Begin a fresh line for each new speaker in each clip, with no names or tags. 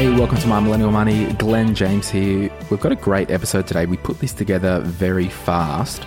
Hey, welcome to My Millennial Money. Glen James here. We've got a great episode today. We put this together very fast.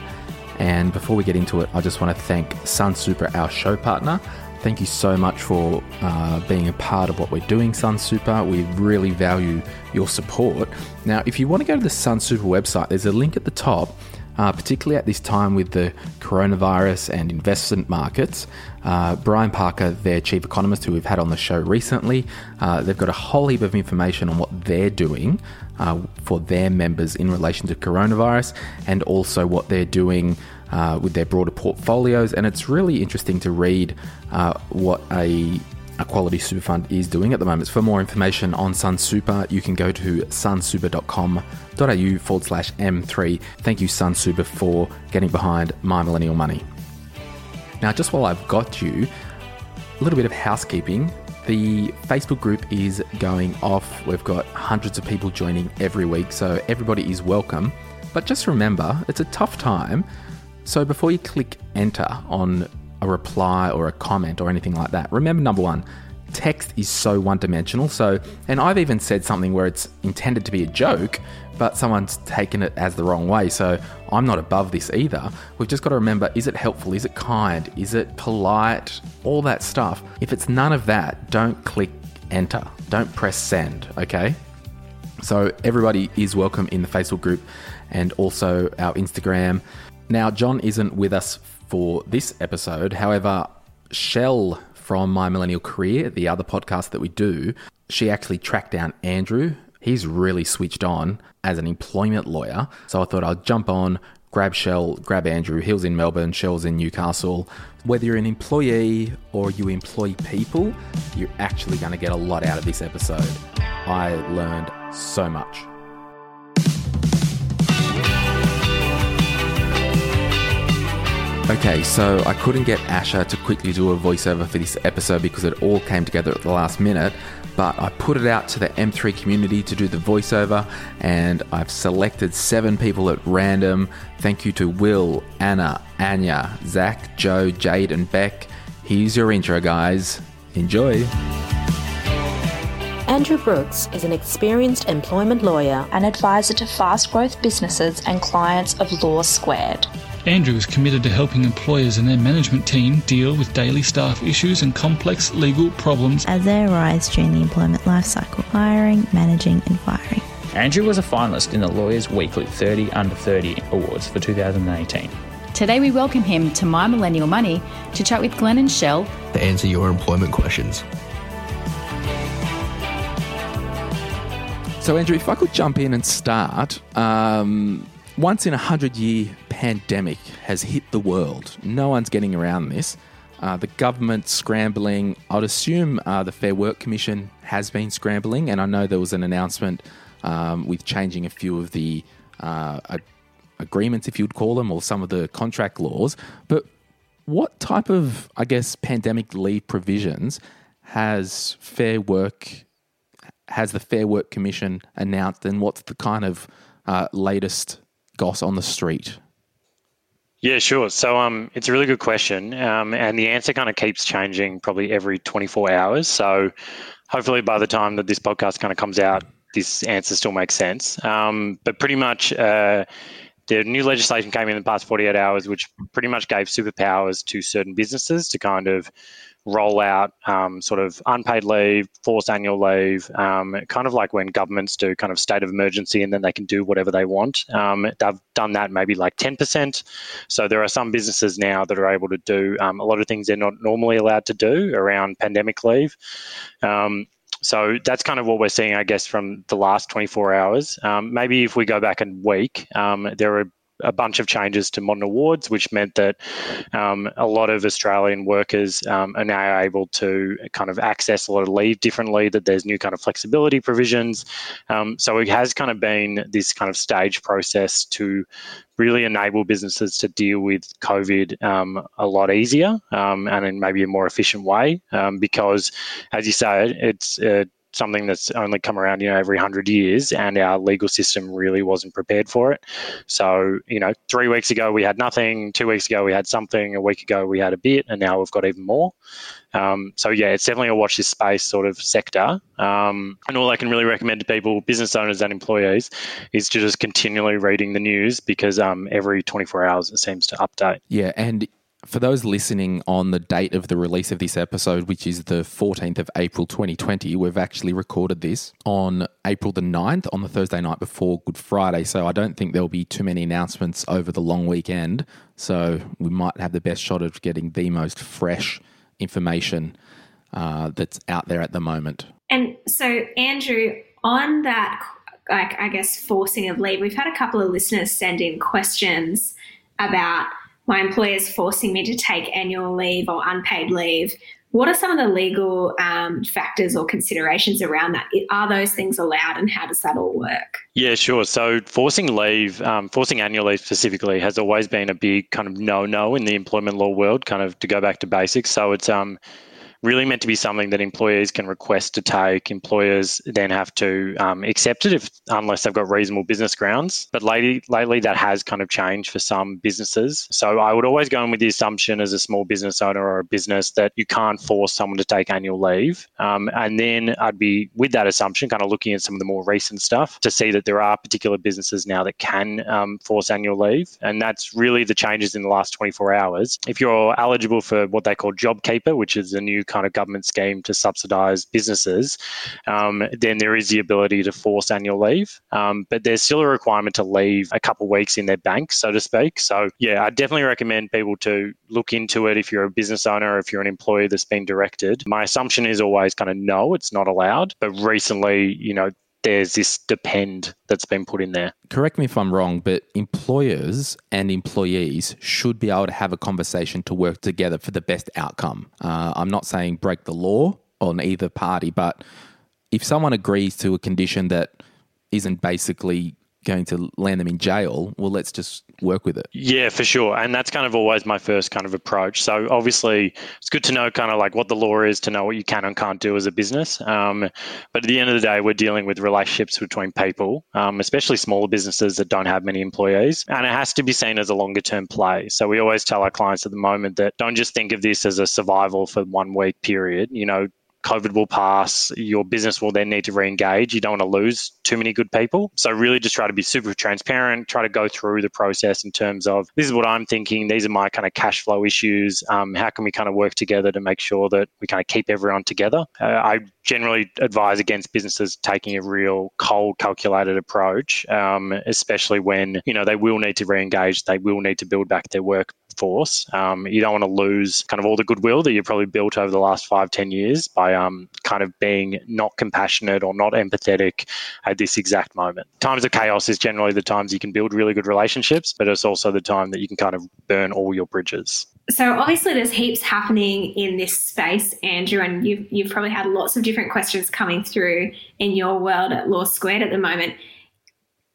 And before we get into it, I just want to thank Sun Super, our show partner. Thank you so much for uh, being a part of what we're doing, Sun Super. We really value your support. Now, if you want to go to the Sun Super website, there's a link at the top uh, particularly at this time with the coronavirus and investment markets. Uh, Brian Parker, their chief economist, who we've had on the show recently, uh, they've got a whole heap of information on what they're doing uh, for their members in relation to coronavirus and also what they're doing. Uh, with their broader portfolios, and it's really interesting to read uh, what a a quality super fund is doing at the moment. For more information on Sun Super, you can go to sunsuper.com.au forward slash M3. Thank you, Sun Super, for getting behind My Millennial Money. Now, just while I've got you, a little bit of housekeeping. The Facebook group is going off. We've got hundreds of people joining every week, so everybody is welcome. But just remember, it's a tough time. So before you click enter on a reply or a comment or anything like that. Remember, number one, text is so one dimensional. So, and I've even said something where it's intended to be a joke, but someone's taken it as the wrong way. So, I'm not above this either. We've just got to remember is it helpful? Is it kind? Is it polite? All that stuff. If it's none of that, don't click enter. Don't press send, okay? So, everybody is welcome in the Facebook group and also our Instagram. Now, John isn't with us for this episode. However, Shell from My Millennial Career, the other podcast that we do, she actually tracked down Andrew. He's really switched on as an employment lawyer. So I thought I'd jump on, grab Shell, grab Andrew. Hill's in Melbourne, Shell's in Newcastle. Whether you're an employee or you employ people, you're actually going to get a lot out of this episode. I learned so much. Okay, so I couldn't get Asher to quickly do a voiceover for this episode because it all came together at the last minute, but I put it out to the M3 community to do the voiceover, and I've selected seven people at random. Thank you to Will, Anna, Anya, Zach, Joe, Jade, and Beck. Here's your intro, guys. Enjoy.
Andrew Brooks is an experienced employment lawyer
and advisor to fast growth businesses and clients of Law Squared.
Andrew is committed to helping employers and their management team deal with daily staff issues and complex legal problems
as they arise during the employment lifecycle, hiring, managing, and firing.
Andrew was a finalist in the Lawyers Weekly 30 Under 30 Awards for 2018.
Today we welcome him to My Millennial Money to chat with Glen and Shell
to answer your employment questions.
So, Andrew, if I could jump in and start, um, once in a hundred year pandemic has hit the world. No one's getting around this. Uh, the government scrambling. I'd assume uh, the Fair Work Commission has been scrambling, and I know there was an announcement um, with changing a few of the uh, agreements, if you'd call them, or some of the contract laws. But what type of, I guess, pandemic leave provisions has Fair Work has the Fair Work Commission announced, and what's the kind of uh, latest goss on the street?
Yeah, sure. So um, it's a really good question, um, and the answer kind of keeps changing probably every 24 hours. So hopefully by the time that this podcast kind of comes out, this answer still makes sense. Um, but pretty much, uh, the new legislation came in the past 48 hours, which pretty much gave superpowers to certain businesses to kind of roll out um, sort of unpaid leave, forced annual leave, um, kind of like when governments do kind of state of emergency and then they can do whatever they want. Um, they've done that maybe like 10%. So there are some businesses now that are able to do um, a lot of things they're not normally allowed to do around pandemic leave. Um, so that's kind of what we're seeing, I guess, from the last 24 hours. Um, maybe if we go back a week, there are a bunch of changes to modern awards, which meant that um, a lot of Australian workers um, are now able to kind of access a lot of leave differently, that there's new kind of flexibility provisions. Um, so it has kind of been this kind of stage process to really enable businesses to deal with COVID um, a lot easier um, and in maybe a more efficient way um, because, as you say, it's uh, something that's only come around, you know, every hundred years, and our legal system really wasn't prepared for it. So, you know, three weeks ago we had nothing, two weeks ago we had something, a week ago we had a bit, and now we've got even more. Um, so yeah, it's definitely a watch this space sort of sector. Um, and all I can really recommend to people, business owners and employees, is to just continually reading the news because um, every 24 hours it seems to update.
Yeah, and for those listening on the date of the release of this episode, which is the 14th of April 2020, we've actually recorded this on April the 9th, on the Thursday night before Good Friday. So I don't think there'll be too many announcements over the long weekend. So we might have the best shot of getting the most fresh information uh, that's out there at the moment.
And so, Andrew, on that, like, I guess, forcing of leave, we've had a couple of listeners send in questions about my employer is forcing me to take annual leave or unpaid leave. What are some of the legal um, factors or considerations around that? Are those things allowed and how does that all work?
Yeah, sure. So forcing leave, um, forcing annual leave specifically, has always been a big kind of no-no in the employment law world. Kind of to go back to basics. So it's um, really meant to be something that employees can request to take. Employers then have to um, accept it if unless they've got reasonable business grounds. But lately, lately that has kind of changed for some businesses. So I would always go in with the assumption as a small business owner or a business that you can't force someone to take annual leave. Um, and then I'd be with that assumption, kind of looking at some of the more recent stuff to see that there are particular businesses now that can um, force annual leave, and that's really the changes in the last 24 hours. If you're eligible for what they call JobKeeper, which is a new kind of government scheme to subsidise businesses, um, then there is the ability to force annual leave. Um, but there's still a requirement to leave a couple weeks in their bank, so to speak. So, yeah, I definitely recommend people to look into it if you're a business owner if you're an employee that's been directed. My assumption is always kind of no, it's not allowed. But recently, you know, there's this depend that's been put in there.
Correct me if I'm wrong, but employers and employees should be able to have a conversation to work together for the best outcome. Uh, I'm not saying break the law on either party, but if someone agrees to a condition that isn't basically going to land them in jail, well, let's just work with it.
Yeah, for sure. And that's kind of always my first kind of approach. So obviously, it's good to know kind of like what the law is to know what you can and can't do as a business. Um, but at the end of the day, we're dealing with relationships between people, um, especially smaller businesses that don't have many employees. And it has to be seen as a longer term play. So we always tell our clients at the moment that don't just think of this as a survival for one week period. You know, COVID will pass, your business will then need to re engage. You don't want to lose too many good people. So, really just try to be super transparent, try to go through the process in terms of this is what I'm thinking, these are my kind of cash flow issues. Um, how can we kind of work together to make sure that we kind of keep everyone together? Uh, I generally advise against businesses taking a real cold, calculated approach, um, especially when you know they will need to re-engage, they will need to build back their work force. Um, you don't want to lose kind of all the goodwill that you've probably built over the last five, ten years by um, kind of being not compassionate or not empathetic at this exact moment. Times of chaos is generally the times you can build really good relationships, but it's also the time that you can kind of burn all your bridges.
So obviously there's heaps happening in this space, Andrew, and you've you've probably had lots of different questions coming through in your world at Law Squared at the moment.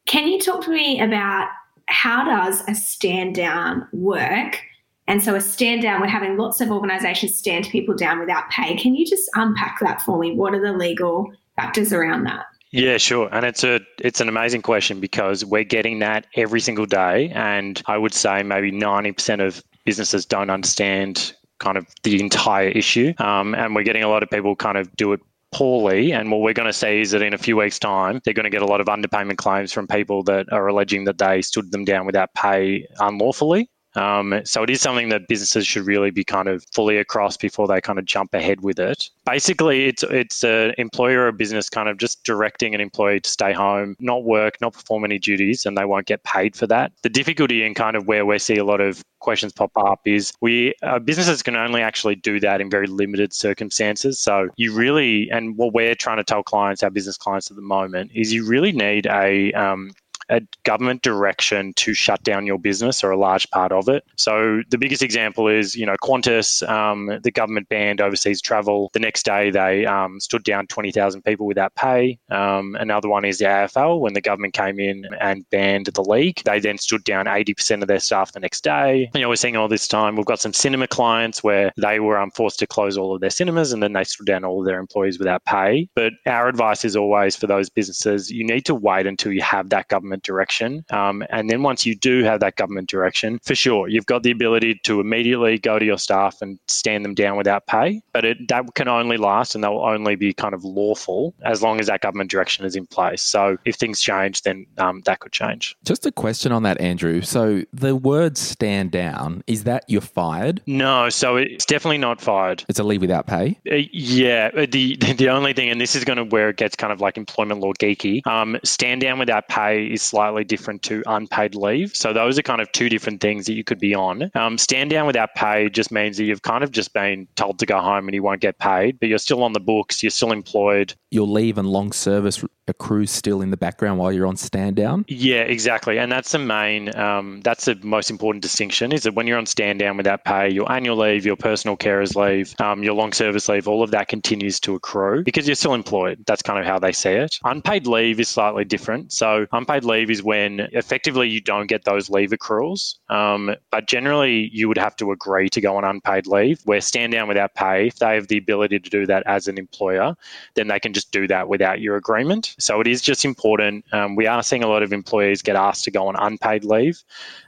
Can you talk to me about how does a stand down work? And so a stand down, we're having lots of organizations stand people down without pay. Can you just unpack that for me? What are the legal factors around that?
Yeah, sure. And it's a it's an amazing question because we're getting that every single day and I would say maybe 90% of businesses don't understand kind of the entire issue. Um, and we're getting a lot of people kind of do it poorly. And what we're going to see is that in a few weeks' time, they're going to get a lot of underpayment claims from people that are alleging that they stood them down without pay unlawfully. Um, so it is something that businesses should really be kind of fully across before they kind of jump ahead with it. Basically, it's it's an employer or a business kind of just directing an employee to stay home, not work, not perform any duties, and they won't get paid for that. The difficulty in kind of where we see a lot of questions pop up is we uh, businesses can only actually do that in very limited circumstances. So you really, and what we're trying to tell clients, our business clients at the moment, is you really need a um, a government direction to shut down your business or a large part of it. So the biggest example is, you know, Qantas, um, the government banned overseas travel. The next day they um, stood down 20,000 people without pay. Um, another one is the AFL when the government came in and banned the league. They then stood down 80% of their staff the next day. You know, we're seeing all this time. We've got some cinema clients where they were um, forced to close all of their cinemas and then they stood down all of their employees without pay. But our advice is always for those businesses, you need to wait until you have that government direction. Um, and then once you do have that government direction, for sure, you've got the ability to immediately go to your staff and stand them down without pay. But it, that can only last and that will only be kind of lawful as long as that government direction is in place. So if things change, then um, that could change.
Just a question on that, Andrew. So the word stand down, is that you're fired?
No, so it's definitely not fired.
It's a leave without pay?
Uh, yeah. Uh, the, the only thing, and this is going to where it gets kind of like employment law geeky, um, stand down without pay is slightly different to unpaid leave. So those are kind of two different things that you could be on. Um, stand down without pay just means that you've kind of just been told to go home and you won't get paid, but you're still on the books, you're still employed.
Your leave and long service accrues still in the background while you're on stand down?
Yeah, exactly. And that's the main, um, that's the most important distinction is that when you're on stand down without pay, your annual leave, your personal carers leave, um, your long service leave, all of that continues to accrue because you're still employed. That's kind of how they see it. Unpaid leave is slightly different. So unpaid leave is when effectively you don't get those leave accruals. Um, but generally, you would have to agree to go on unpaid leave. Where stand down without pay, if they have the ability to do that as an employer, then they can just do that without your agreement. So it is just important. Um, we are seeing a lot of employees get asked to go on unpaid leave.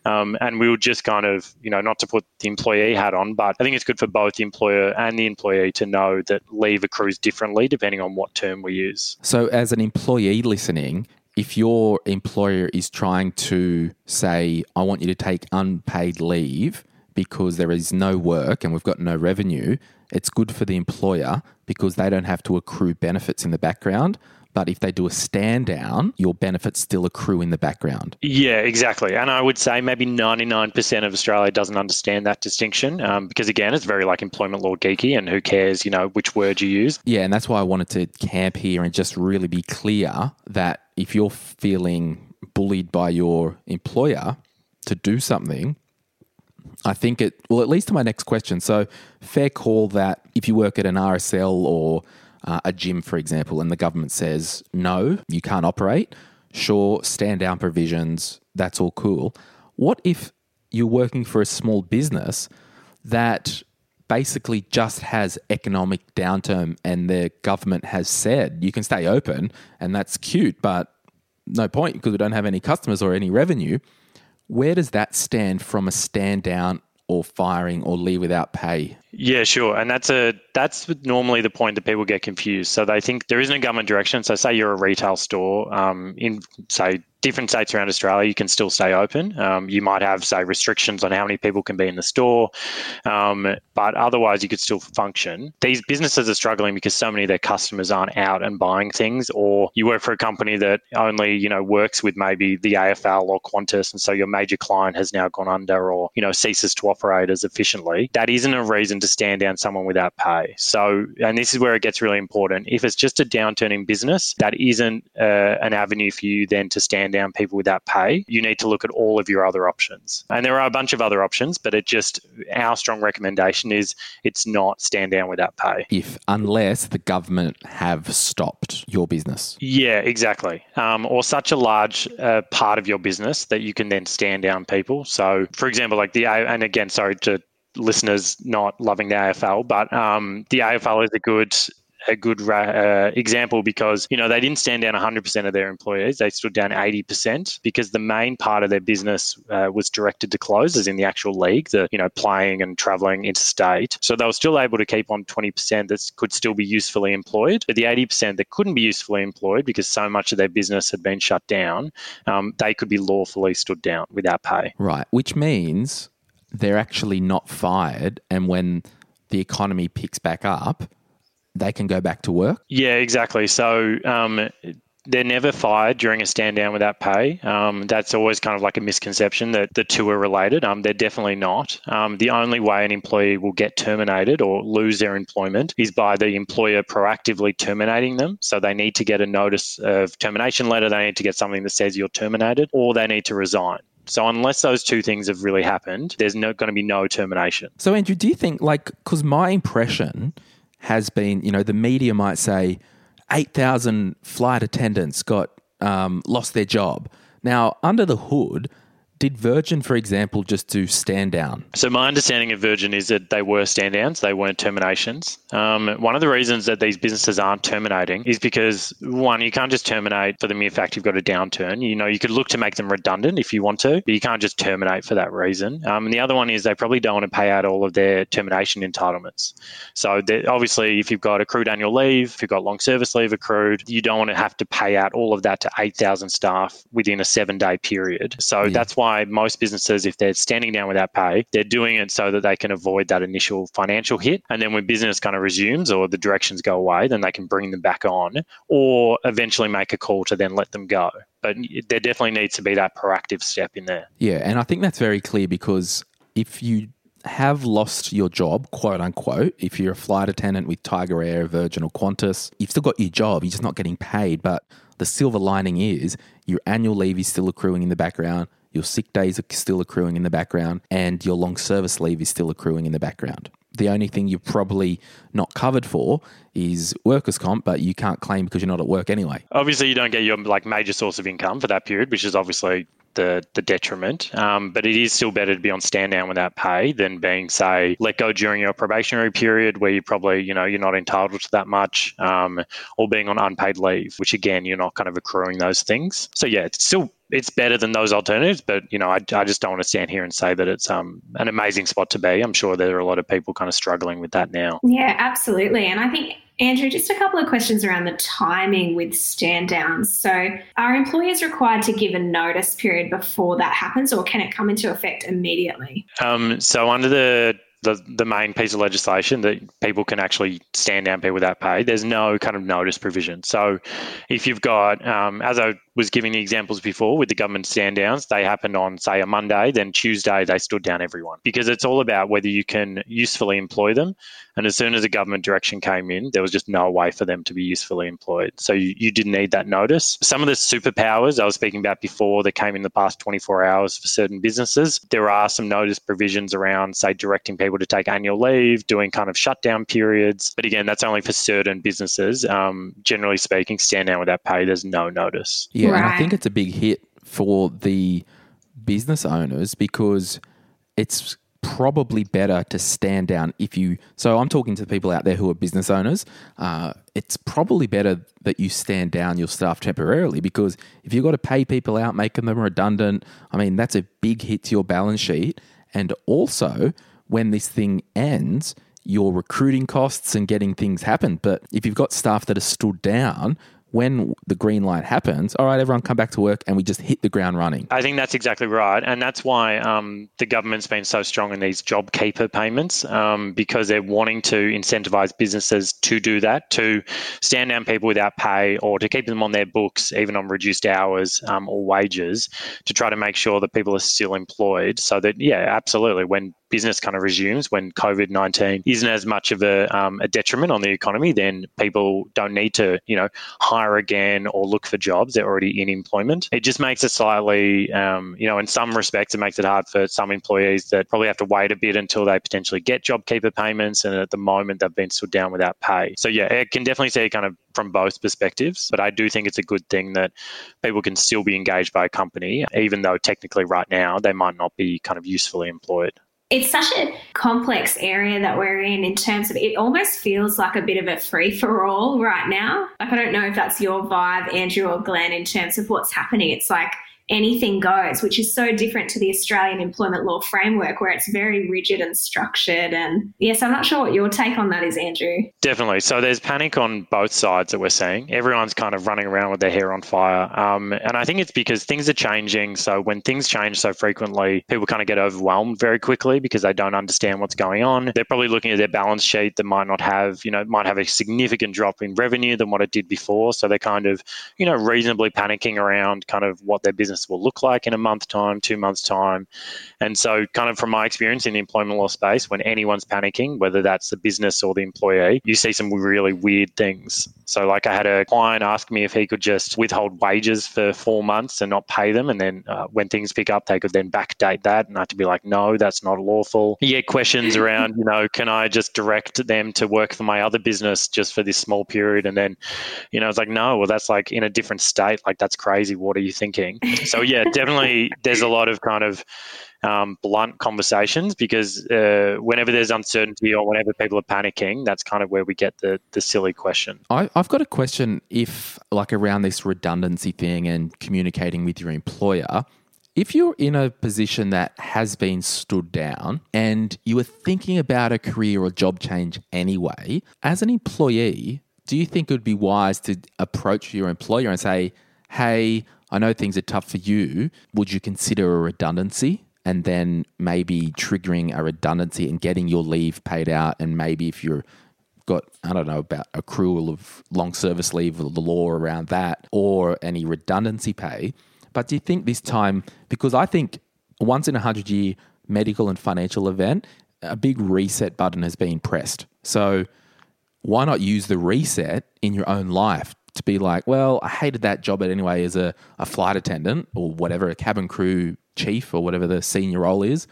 Um, and we would just kind of, you know, not to put the employee hat on, but I think it's good for both the employer and the employee to know that leave accrues differently depending on what term we use.
So, as an employee listening, if your employer is trying to say, I want you to take unpaid leave because there is no work and we've got no revenue, it's good for the employer because they don't have to accrue benefits in the background. But if they do a stand down, your benefits still accrue in the background.
Yeah, exactly. And I would say maybe 99% of Australia doesn't understand that distinction um, because, again, it's very like employment law geeky and who cares, you know, which word you use.
Yeah, and that's why I wanted to camp here and just really be clear that if you're feeling bullied by your employer to do something, I think it, well, at least to my next question. So, fair call that if you work at an RSL or uh, a gym, for example, and the government says, no, you can't operate, sure, stand down provisions, that's all cool. What if you're working for a small business that basically just has economic downturn and the government has said you can stay open and that's cute, but no point because we don't have any customers or any revenue. Where does that stand from a stand down or firing or leave without pay?
Yeah, sure. And that's a that's normally the point that people get confused. So they think there isn't a government direction. So say you're a retail store um, in say different states around Australia, you can still stay open. Um, you might have, say, restrictions on how many people can be in the store, um, but otherwise you could still function. These businesses are struggling because so many of their customers aren't out and buying things, or you work for a company that only you know works with maybe the AFL or Qantas, and so your major client has now gone under or you know ceases to operate as efficiently. That isn't a reason to stand down someone without pay. So, and this is where it gets really important. If it's just a downturn in business, that isn't uh, an avenue for you then to stand down people without pay. You need to look at all of your other options. And there are a bunch of other options, but it just, our strong recommendation is it's not stand down without pay.
If, unless the government have stopped your business.
Yeah, exactly. Um, or such a large uh, part of your business that you can then stand down people. So, for example, like the, and again, sorry to listeners not loving the AFL, but um, the AFL is a good a good uh, example because you know they didn't stand down 100% of their employees they stood down 80% because the main part of their business uh, was directed to close as in the actual league the you know playing and traveling interstate. So they were still able to keep on 20% that could still be usefully employed but the 80% that couldn't be usefully employed because so much of their business had been shut down um, they could be lawfully stood down without pay.
Right which means they're actually not fired and when the economy picks back up they can go back to work?
Yeah, exactly. So um, they're never fired during a stand down without pay. Um, that's always kind of like a misconception that the two are related. Um, they're definitely not. Um, the only way an employee will get terminated or lose their employment is by the employer proactively terminating them. So they need to get a notice of termination letter, they need to get something that says you're terminated, or they need to resign. So unless those two things have really happened, there's no, going to be no termination.
So Andrew, do you think like because my impression has been, you know, the media might say 8,000 flight attendants got um, lost their job. Now, under the hood, did Virgin, for example, just do stand down?
So my understanding of Virgin is that they were stand downs, they weren't terminations. Um, one of the reasons that these businesses aren't terminating is because one, you can't just terminate for the mere fact you've got a downturn. You know, you could look to make them redundant if you want to, but you can't just terminate for that reason. Um, and the other one is they probably don't want to pay out all of their termination entitlements. So obviously, if you've got accrued annual leave, if you've got long service leave accrued, you don't want to have to pay out all of that to 8,000 staff within a seven day period. So yeah. that's why why most businesses, if they're standing down without pay, they're doing it so that they can avoid that initial financial hit. And then when business kind of resumes or the directions go away, then they can bring them back on or eventually make a call to then let them go. But there definitely needs to be that proactive step in there.
Yeah. And I think that's very clear because if you have lost your job, quote unquote, if you're a flight attendant with Tiger Air, Virgin, or Qantas, you've still got your job, you're just not getting paid. But the silver lining is your annual leave is still accruing in the background your sick days are still accruing in the background, and your long service leave is still accruing in the background. The only thing you're probably not covered for is workers' comp, but you can't claim because you're not at work anyway.
Obviously, you don't get your like major source of income for that period, which is obviously the the detriment. Um, but it is still better to be on stand down without pay than being, say, let go during your probationary period where you probably, you know, you're not entitled to that much, um, or being on unpaid leave, which again, you're not kind of accruing those things. So yeah, it's still it's better than those alternatives. But you know, I, I just don't want to stand here and say that it's um, an amazing spot to be. I'm sure there are a lot of people kind of struggling with that now.
Yeah, absolutely. And I think Andrew, just a couple of questions around the timing with stand downs. So, are employers required to give a notice period before that happens, or can it come into effect immediately?
Um, so, under the the, the main piece of legislation that people can actually stand down people without pay. There's no kind of notice provision. So if you've got, um, as I was giving the examples before with the government stand downs, they happened on, say, a Monday, then Tuesday they stood down everyone because it's all about whether you can usefully employ them. And as soon as a government direction came in, there was just no way for them to be usefully employed. So you, you didn't need that notice. Some of the superpowers I was speaking about before that came in the past 24 hours for certain businesses, there are some notice provisions around, say, directing people to take annual leave, doing kind of shutdown periods. But again, that's only for certain businesses. Um, generally speaking, stand down without pay, there's no notice.
Yeah, right. and I think it's a big hit for the business owners because it's probably better to stand down if you. So I'm talking to people out there who are business owners. Uh, it's probably better that you stand down your staff temporarily because if you've got to pay people out, making them redundant, I mean, that's a big hit to your balance sheet. And also, when this thing ends, your recruiting costs and getting things happen. But if you've got staff that are stood down, when the green light happens, all right, everyone come back to work and we just hit the ground running.
I think that's exactly right. And that's why um, the government's been so strong in these job keeper payments um, because they're wanting to incentivize businesses to do that, to stand down people without pay or to keep them on their books, even on reduced hours um, or wages, to try to make sure that people are still employed. So that, yeah, absolutely. When business kind of resumes when COVID 19 isn't as much of a, um, a detriment on the economy, then people don't need to, you know, hire again or look for jobs. They're already in employment. It just makes it slightly, um, you know, in some respects, it makes it hard for some employees that probably have to wait a bit until they potentially get JobKeeper payments. And at the moment, they've been stood down without pay. So, yeah, it can definitely see kind of from both perspectives. But I do think it's a good thing that people can still be engaged by a company, even though technically right now they might not be kind of usefully employed
it's such a complex area that we're in in terms of it almost feels like a bit of a free for all right now. Like, I don't know if that's your vibe, Andrew or Glen, in terms of what's happening. It's like anything goes, which is so different to the Australian employment law framework where it's very rigid and structured. And yes, I'm not sure what your take on that is, Andrew.
Definitely. So there's panic on both sides that we're seeing. Everyone's kind of running around with their hair on fire. Um, and I think it's because things are changing. So when things change so frequently, people kind of get overwhelmed very quickly because they don't understand what's going on. They're probably looking at their balance sheet that might not have, you know, might have a significant drop in revenue than what it did before. So they're kind of, you know, reasonably panicking around kind of what their business will look like in a month time, two months time. And so kind of from my experience in the employment law space, when anyone's panicking, whether that's the business or the employee, you see some really weird things. So like I had a client ask me if he could just withhold wages for four months and not pay them. And then uh, when things pick up, they could then backdate that. And I had to be like, no, that's not lawful. Had questions around, you know, can I just direct them to work for my other business just for this small period? And then, you know, it's like, no, well, that's like in a different state. Like, that's crazy. What are you thinking? So, yeah, definitely there's a lot of kind of um, blunt conversations because uh, whenever there's uncertainty or whenever people are panicking, that's kind of where we get the, the silly question.
I, I've got a question if, like, around this redundancy thing and communicating with your employer. If you're in a position that has been stood down and you were thinking about a career or job change anyway, as an employee, do you think it would be wise to approach your employer and say, hey, I know things are tough for you. Would you consider a redundancy? And then maybe triggering a redundancy and getting your leave paid out. And maybe if you're got, I don't know, about accrual of long service leave or the law around that or any redundancy pay. But do you think this time, because I think once in a hundred year medical and financial event, a big reset button has been pressed. So why not use the reset in your own life to be like, well, I hated that job anyway as a, a flight attendant or whatever, a cabin crew chief or whatever the senior role is.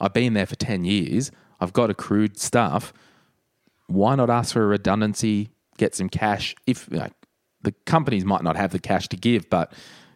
I've been there for 10 years. I've got accrued stuff. Why not ask for a redundancy, get some cash? If you know, the companies might not have the cash to give, but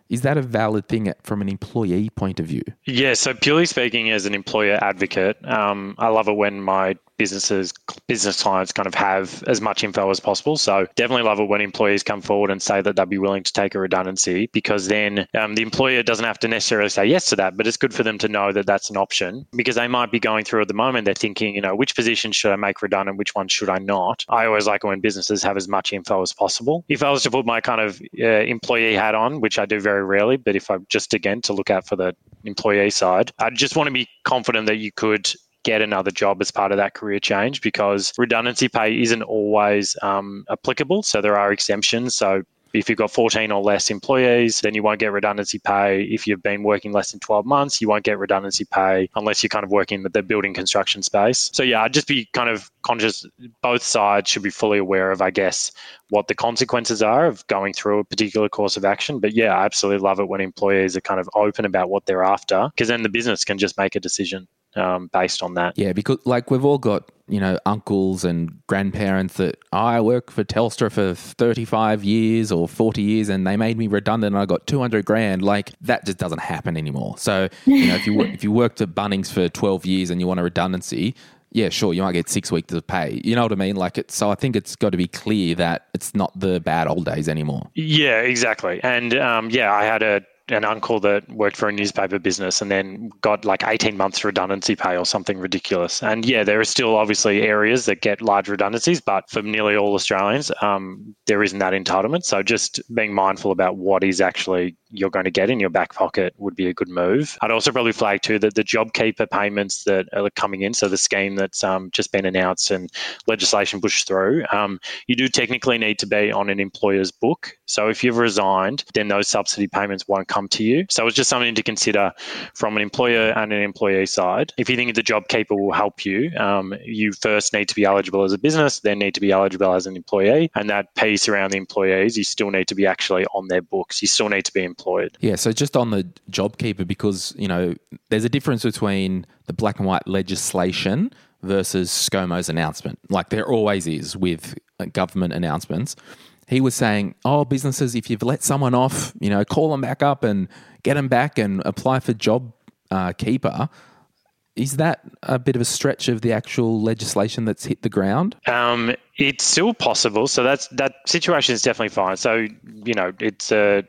is that a valid thing from an employee point of view?
Yeah, so purely speaking, as an employer advocate, um, I love it when my businesses, business clients kind of have as much info as possible. So definitely love it when employees come forward and say that they'd be willing to take a redundancy because then um, the employer doesn't have to necessarily say yes to that, but it's good for them to know that that's an option because they might be going through at the moment, they're thinking, you know, which position should I make redundant, which one should I not? I always like it when businesses have as much info as possible. If I was to put my kind of uh, employee hat on, which I do very rarely, but if I just again to look out for the employee side, I just want to be confident that you could get another job as part of that career change because redundancy pay isn't always um, applicable. So there are exemptions. So if you've got 14 or less employees, then you won't get redundancy pay. If you've been working less than 12 months, you won't get redundancy pay unless you're kind of working in the building construction space. So, yeah, I'd just be kind of conscious. Both sides should be fully aware of, I guess, what the consequences are of going through a particular course of action. But yeah, I absolutely love it when employees are kind of open about what they're after because then the business can just make a decision um, based on that.
Yeah, because like we've all got you know uncles and grandparents that oh, I work for Telstra for thirty five years or forty years, and they made me redundant, and I got two hundred grand. Like that just doesn't happen anymore. So you know if you if you worked at Bunnings for twelve years and you want a redundancy. Yeah, sure, you might get six weeks of pay. You know what I mean? Like it. So I think it's got to be clear that it's not the bad old days anymore.
Yeah, exactly. And um, yeah, I had a an uncle that worked for a newspaper business and then got like 18 months redundancy pay or something ridiculous. And yeah, there are still obviously areas that get large redundancies, but for nearly all Australians, um, there isn't that entitlement. So just being mindful about what is actually you're going to get in your back pocket would be a good move. I'd also probably flag too that the JobKeeper payments that are coming in, so the scheme that's um, just been announced and legislation pushed through, um, you do technically need to be on an employer's book. So if you've resigned, then those subsidy payments won't come to you. So it's just something to consider from an employer and an employee side. If you think the JobKeeper will help you, um, you first need to be eligible as a business, then need to be eligible as an employee. And that piece around the employees, you still need to be actually on their books. You still need to be employed.
Yeah. So just on the JobKeeper, because, you know, there's a difference between the black and white legislation versus ScoMo's announcement. Like there always is with government announcements he was saying, "Oh, businesses, if you've let someone off, you know, call them back up and get them back and apply for Job uh, Keeper." Is that a bit of a stretch of the actual legislation that's hit the ground?
Um, it's still possible. So that's that situation is definitely fine. So you know, it's a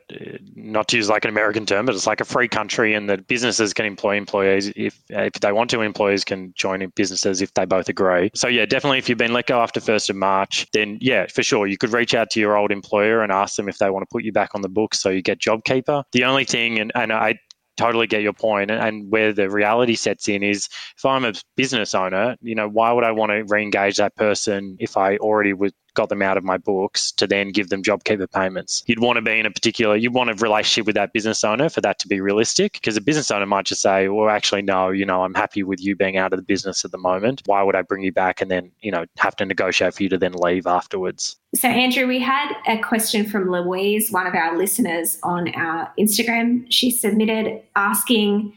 not to use like an American term, but it's like a free country, and that businesses can employ employees if if they want to. Employees can join in businesses if they both agree. So yeah, definitely if you've been let go after first of March, then yeah, for sure you could reach out to your old employer and ask them if they want to put you back on the books so you get JobKeeper. The only thing, and, and I totally get your point. And where the reality sets in is if i'm a business owner you know why would i want to re-engage that person if i already would got them out of my books to then give them JobKeeper payments. You'd want to be in a particular, you'd want a relationship with that business owner for that to be realistic because a business owner might just say, well, actually, no, you know, I'm happy with you being out of the business at the moment. Why would I bring you back and then, you know, have to negotiate for you to then leave afterwards?
So, Andrew, we had a question from Louise, one of our listeners on our Instagram. She submitted asking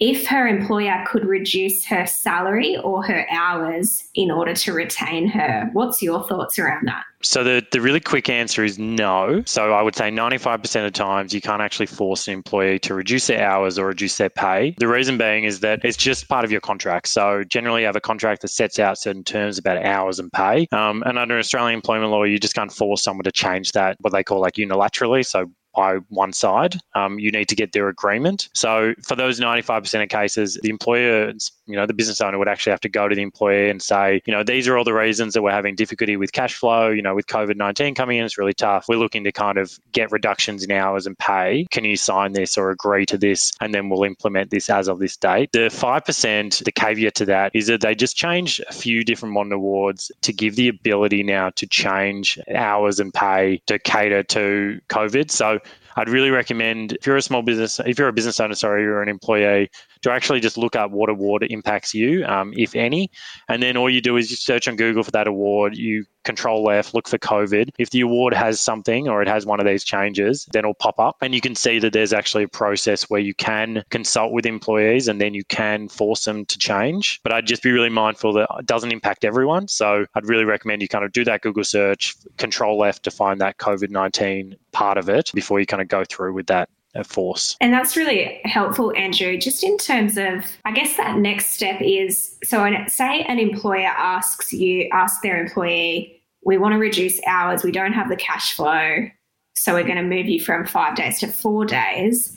if her employer could reduce her salary or her hours in order to retain her. What's your thoughts around that?
So the, the really quick answer is no. So I would say 95% of times you can't actually force an employee to reduce their hours or reduce their pay. The reason being is that it's just part of your contract. So generally you have a contract that sets out certain terms about hours and pay. Um, and under Australian employment law, you just can't force someone to change that, what they call like unilaterally. So by one side. Um, you need to get their agreement. So for those 95% of cases, the employer, you know, the business owner would actually have to go to the employer and say, you know, these are all the reasons that we're having difficulty with cash flow. You know, with COVID 19 coming in, it's really tough. We're looking to kind of get reductions in hours and pay. Can you sign this or agree to this? And then we'll implement this as of this date. The 5%, the caveat to that is that they just change a few different modern awards to give the ability now to change hours and pay to cater to COVID. So I'd really recommend if you're a small business, if you're a business owner, sorry, you're an employee, to actually just look up what award impacts you, um, if any. And then all you do is you search on Google for that award, you control F, look for COVID. If the award has something or it has one of these changes, then it'll pop up and you can see that there's actually a process where you can consult with employees and then you can force them to change. But I'd just be really mindful that it doesn't impact everyone. So I'd really recommend you kind of do that Google search, control F to find that COVID 19 part of it before you kind of go through with that force.
And that's really helpful, Andrew. Just in terms of, I guess that next step is so, say an employer asks you, ask their employee, we want to reduce hours, we don't have the cash flow, so we're going to move you from five days to four days.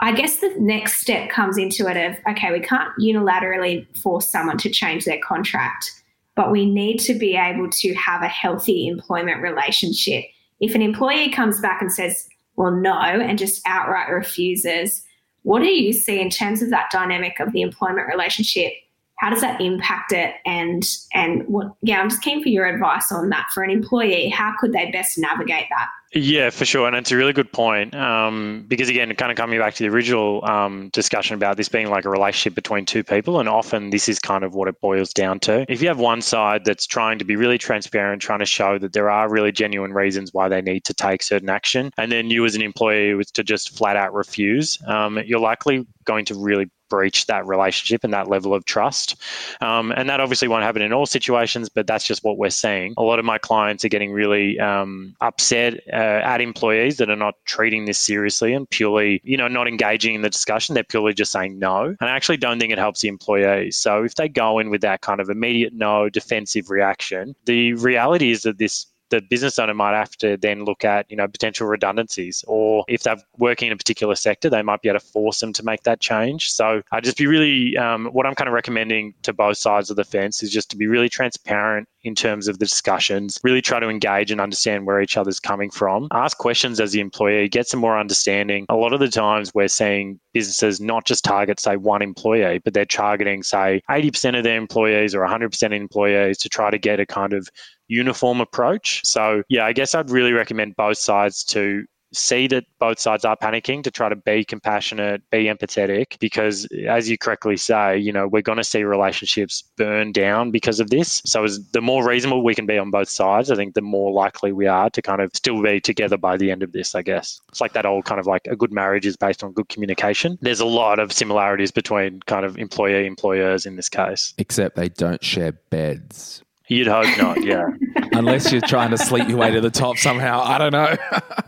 I guess the next step comes into it of, okay, we can't unilaterally force someone to change their contract, but we need to be able to have a healthy employment relationship. If an employee comes back and says, well, no, and just outright refuses. What do you see in terms of that dynamic of the employment relationship? How does that impact it? And and what? Yeah, I'm just keen for your advice on that for an employee. How could they best navigate that?
Yeah, for sure. And it's a really good point. Um, because again, kind of coming back to the original um, discussion about this being like a relationship between two people. And often this is kind of what it boils down to. If you have one side that's trying to be really transparent, trying to show that there are really genuine reasons why they need to take certain action, and then you as an employee was to just flat out refuse, um, you're likely going to really breach that relationship and that level of trust. Um, and that obviously won't happen in all situations, but that's just what we're seeing. A lot of my clients are getting really um, upset uh, at employees that are not treating this seriously and purely, you know, not engaging in the discussion. They're purely just saying no. And I actually don't think it helps the employees. So if they go in with that kind of immediate no defensive reaction, the reality is that this the business owner might have to then look at, you know, potential redundancies, or if they're working in a particular sector, they might be able to force them to make that change. So I just be really, um, what I'm kind of recommending to both sides of the fence is just to be really transparent in terms of the discussions, really try to engage and understand where each other's coming from. Ask questions as the employer get some more understanding. A lot of the times we're seeing businesses not just target, say, one employee, but they're targeting, say, 80% of their employees or 100% of employees to try to get a kind of uniform approach. So, yeah, I guess I'd really recommend both sides to see that both sides are panicking to try to be compassionate, be empathetic, because as you correctly say, you know, we're going to see relationships burn down because of this. So as the more reasonable we can be on both sides, I think the more likely we are to kind of still be together by the end of this, I guess. It's like that old kind of like a good marriage is based on good communication. There's a lot of similarities between kind of employee employers in this case.
Except they don't share beds.
You'd hope not, yeah.
Unless you're trying to sleep your way to the top somehow. I don't know.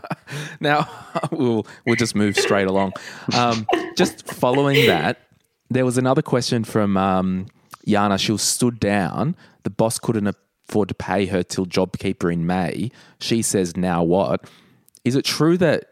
now we'll we'll just move straight along. Um, just following that, There was another question from um, Yana. She was stood down. The boss couldn't afford to pay her till JobKeeper in May. She says, now what? Is it true that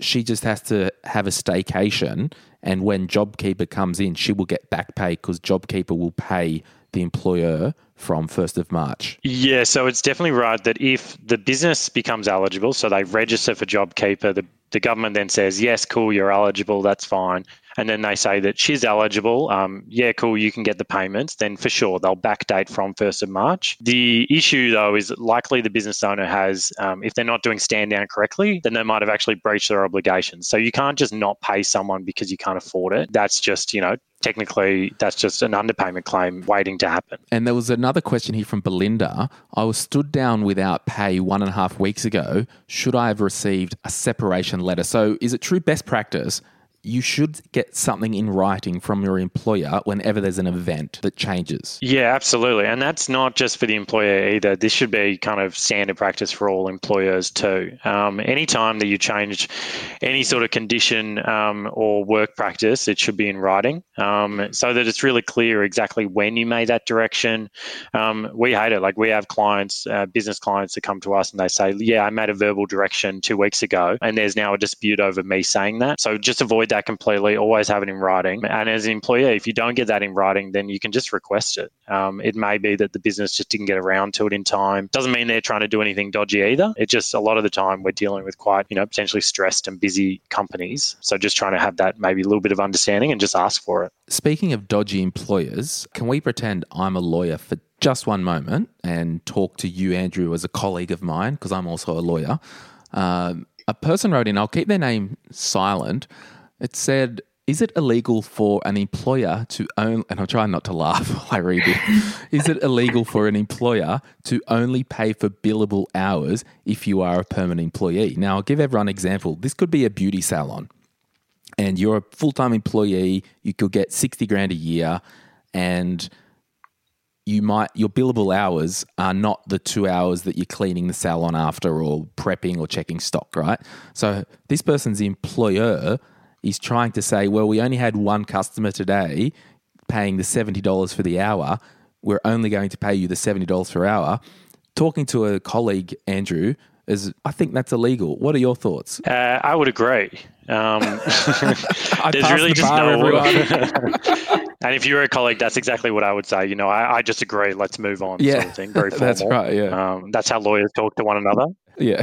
she just has to have a staycation and when JobKeeper comes in, she will get back pay because JobKeeper will pay the employer from 1st of March?
Yeah, so it's definitely right that if the business becomes eligible, so they register for JobKeeper, the, the government then says, yes, cool, you're eligible, that's fine and then they say that she's eligible, um, yeah, cool, you can get the payments, then for sure they'll backdate from 1st of March. The issue though is likely the business owner has, um, if they're not doing stand down correctly, then they might have actually breached their obligations. So you can't just not pay someone because you can't afford it. That's just, you know, technically that's just an underpayment claim waiting to happen.
And there was another question here from Belinda. I was stood down without pay one and a half weeks ago. Should I have received a separation letter? So is it true best practice? You should get something in writing from your employer whenever there's an event that changes.
Yeah, absolutely. And that's not just for the employer either. This should be kind of standard practice for all employers too. Um, anytime that you change any sort of condition um, or work practice, it should be in writing um, so that it's really clear exactly when you made that direction. Um, we hate it. Like we have clients, uh, business clients that come to us and they say, Yeah, I made a verbal direction two weeks ago and there's now a dispute over me saying that. So just avoid that completely, always have it in writing. And as an employer, if you don't get that in writing, then you can just request it. Um, it may be that the business just didn't get around to it in time. Doesn't mean they're trying to do anything dodgy either. It just a lot of the time we're dealing with quite, you know, potentially stressed and busy companies. So just trying to have that maybe a little bit of understanding and just ask for it.
Speaking of dodgy employers, can we pretend I'm a lawyer for just one moment and talk to you, Andrew, as a colleague of mine, because I'm also a lawyer. Um, a person wrote in, I'll keep their name silent, it said, is it illegal for an employer to own, and I'm trying not to laugh while I read it, is it illegal for an employer to only pay for billable hours if you are a permanent employee? Now, I'll give everyone an example. This could be a beauty salon, and you're a full time employee, you could get 60 grand a year, and you might your billable hours are not the two hours that you're cleaning the salon after or prepping or checking stock, right? So this person's employer is trying to say, well, we only had one customer today paying the $70 for the hour. We're only going to pay you the $70 per hour. Talking to a colleague, Andrew, is I think that's illegal. What are your thoughts?
Uh, I would agree. Um,
there's really the just
no. and if you're a colleague, that's exactly what I would say. You know, I, I just agree. Let's move on.
Yeah,
sort of thing. Very
formal. that's right. Yeah,
um, that's how lawyers talk to one another.
Yeah.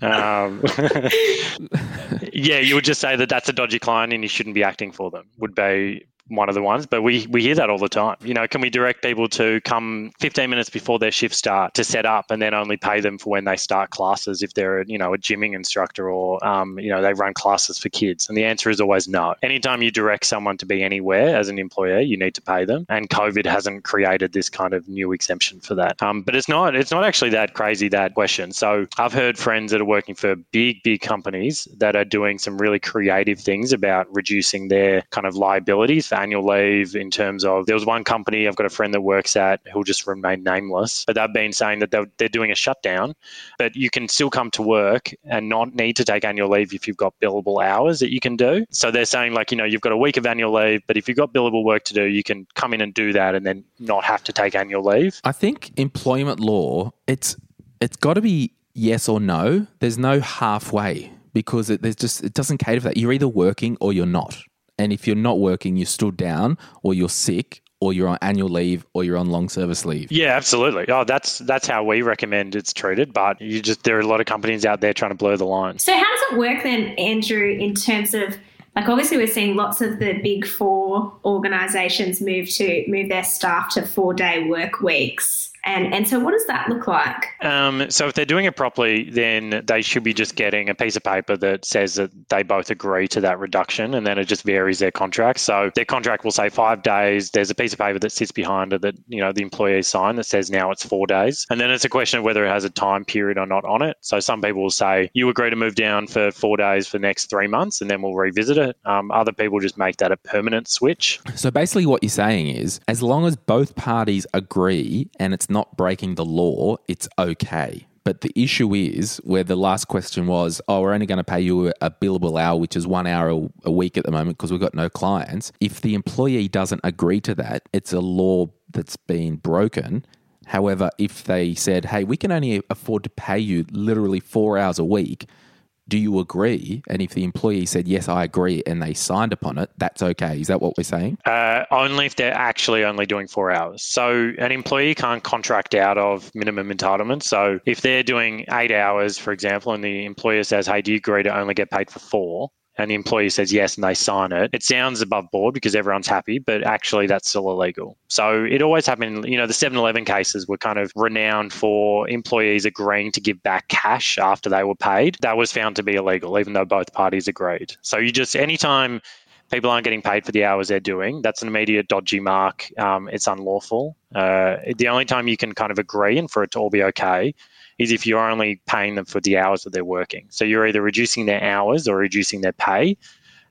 Um, yeah, you would just say that that's a dodgy client and you shouldn't be acting for them. Would be one of the ones, but we, we hear that all the time. You know, can we direct people to come 15 minutes before their shift start to set up and then only pay them for when they start classes if they're, you know, a gymming instructor or, um, you know, they run classes for kids? And the answer is always no. Anytime you direct someone to be anywhere as an employer, you need to pay them. And COVID hasn't created this kind of new exemption for that. Um, but it's not, it's not actually that crazy, that question. So I've heard friends that are working for big, big companies that are doing some really creative things about reducing their kind of liabilities for annual leave in terms of there was one company I've got a friend that works at who'll just remain nameless, but they've been saying that they're, they're doing a shutdown, but you can still come to work and not need to take annual leave if you've got billable hours that you can do. So they're saying like, you know, you've got a week of annual leave, but if you've got billable work to do, you can come in and do that and then not have to take annual leave.
I think employment law, it's it's got to be yes or no. There's no halfway because it, there's just it doesn't cater for that. You're either working or you're not. And if you're not working, you're stood down or you're sick or you're on annual leave or you're on long service leave.
Yeah, absolutely. Oh, that's that's how we recommend it's treated. But you just there are a lot of companies out there trying to blur the line.
So how does it work then, Andrew, in terms of like obviously we're seeing lots of the big four organizations move to move their staff to four day work weeks. And, and so, what does that look like?
Um, so, if they're doing it properly, then they should be just getting a piece of paper that says that they both agree to that reduction, and then it just varies their contract. So, their contract will say five days. There's a piece of paper that sits behind it that you know the employee sign that says now it's four days, and then it's a question of whether it has a time period or not on it. So, some people will say you agree to move down for four days for the next three months, and then we'll revisit it. Um, other people just make that a permanent switch.
So, basically, what you're saying is, as long as both parties agree and it's not breaking the law, it's okay. But the issue is where the last question was, oh, we're only going to pay you a billable hour, which is one hour a week at the moment because we've got no clients. If the employee doesn't agree to that, it's a law that's been broken. However, if they said, hey, we can only afford to pay you literally four hours a week, do you agree? And if the employee said, yes, I agree, and they signed upon it, that's okay. Is that what we're saying?
Uh, only if they're actually only doing four hours. So an employee can't contract out of minimum entitlement. So if they're doing eight hours, for example, and the employer says, hey, do you agree to only get paid for four? And the employee says yes and they sign it, it sounds above board because everyone's happy, but actually that's still illegal. So it always happened, you know, the 7 Eleven cases were kind of renowned for employees agreeing to give back cash after they were paid. That was found to be illegal, even though both parties agreed. So you just, anytime people aren't getting paid for the hours they're doing, that's an immediate dodgy mark. Um, it's unlawful. Uh, the only time you can kind of agree and for it to all be okay is if you're only paying them for the hours that they're working. So you're either reducing their hours or reducing their pay.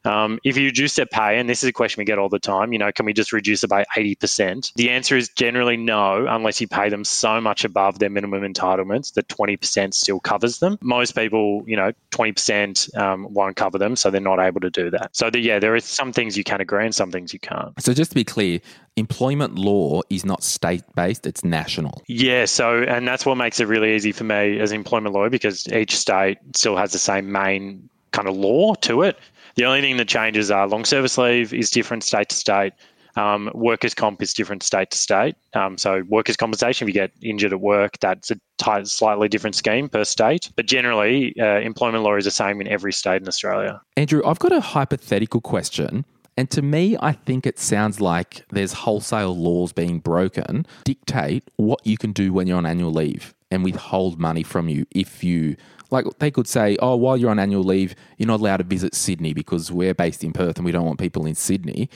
Um, if you reduce their pay, and this is a question we get all the time, you know, can we just reduce it by 80%? The answer is generally no, unless you pay them so much above their minimum entitlements that 20% still covers them. Most people, you know, 20% um, won't cover them, so they're not able to do that. So, the, yeah, there are some things you can agree and some things you can't.
So, just to be clear, employment law is not state based, it's national.
Yeah, so, and that's what makes it really easy for me as an employment lawyer because each state still has the same main kind of law to it. The only thing that changes are long service leave is different state to state. Um, workers' comp is different state to state. Um, so, workers' compensation, if you get injured at work, that's a slightly different scheme per state. But generally, uh, employment law is the same in every state in Australia.
Andrew, I've got a hypothetical question. And to me, I think it sounds like there's wholesale laws being broken, dictate what you can do when you're on annual leave and withhold money from you if you like they could say, oh, while you're on annual leave, you're not allowed to visit Sydney because we're based in Perth and we don't want people in Sydney.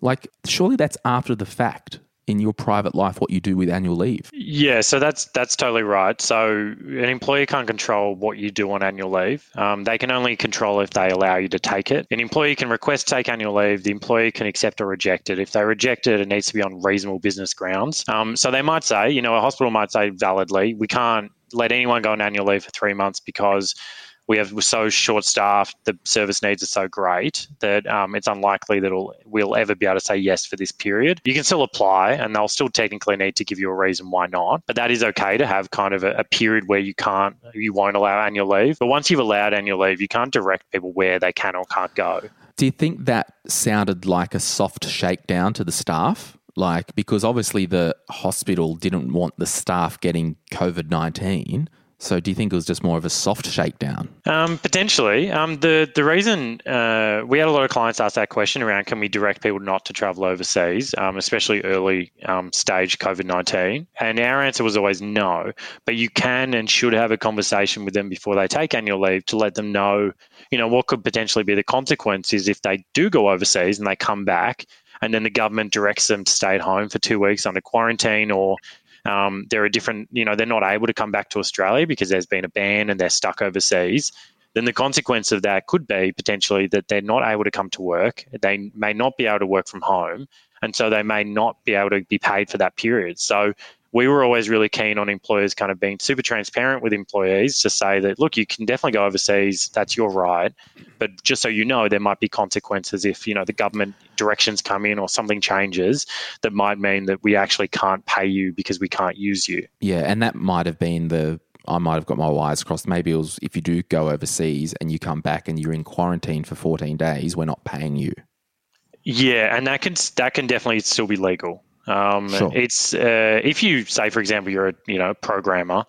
Like, surely that's after the fact in your private life what you do with annual leave.
Yeah, so that's that's totally right. So an employer can't control what you do on annual leave. Um, they can only control if they allow you to take it. An employee can request take annual leave. The employer can accept or reject it. If they reject it, it needs to be on reasonable business grounds. Um, so they might say, you know, a hospital might say validly, we can't let anyone go on annual leave for three months because we have we're so short staffed, the service needs are so great that um, it's unlikely that we'll ever be able to say yes for this period. You can still apply, and they'll still technically need to give you a reason why not. But that is okay to have kind of a, a period where you can't, you won't allow annual leave. But once you've allowed annual leave, you can't direct people where they can or can't go.
Do you think that sounded like a soft shakedown to the staff? Like, because obviously the hospital didn't want the staff getting COVID 19. So, do you think it was just more of a soft shakedown?
Um, potentially. Um, the the reason uh, we had a lot of clients ask that question around can we direct people not to travel overseas, um, especially early um, stage COVID nineteen, and our answer was always no. But you can and should have a conversation with them before they take annual leave to let them know, you know, what could potentially be the consequences if they do go overseas and they come back and then the government directs them to stay at home for two weeks under quarantine or um, there are different, you know, they're not able to come back to Australia because there's been a ban and they're stuck overseas, then the consequence of that could be potentially that they're not able to come to work. They may not be able to work from home. And so they may not be able to be paid for that period. So we were always really keen on employers kind of being super transparent with employees to say that, look, you can definitely go overseas, that's your right. But just so you know, there might be consequences if, you know, the government directions come in or something changes that might mean that we actually can't pay you because we can't use you.
Yeah, and that might have been the I might have got my wires crossed. Maybe it was if you do go overseas and you come back and you're in quarantine for 14 days, we're not paying you.
Yeah, and that can that can definitely still be legal. Um, sure. It's uh, if you say, for example, you're a you know programmer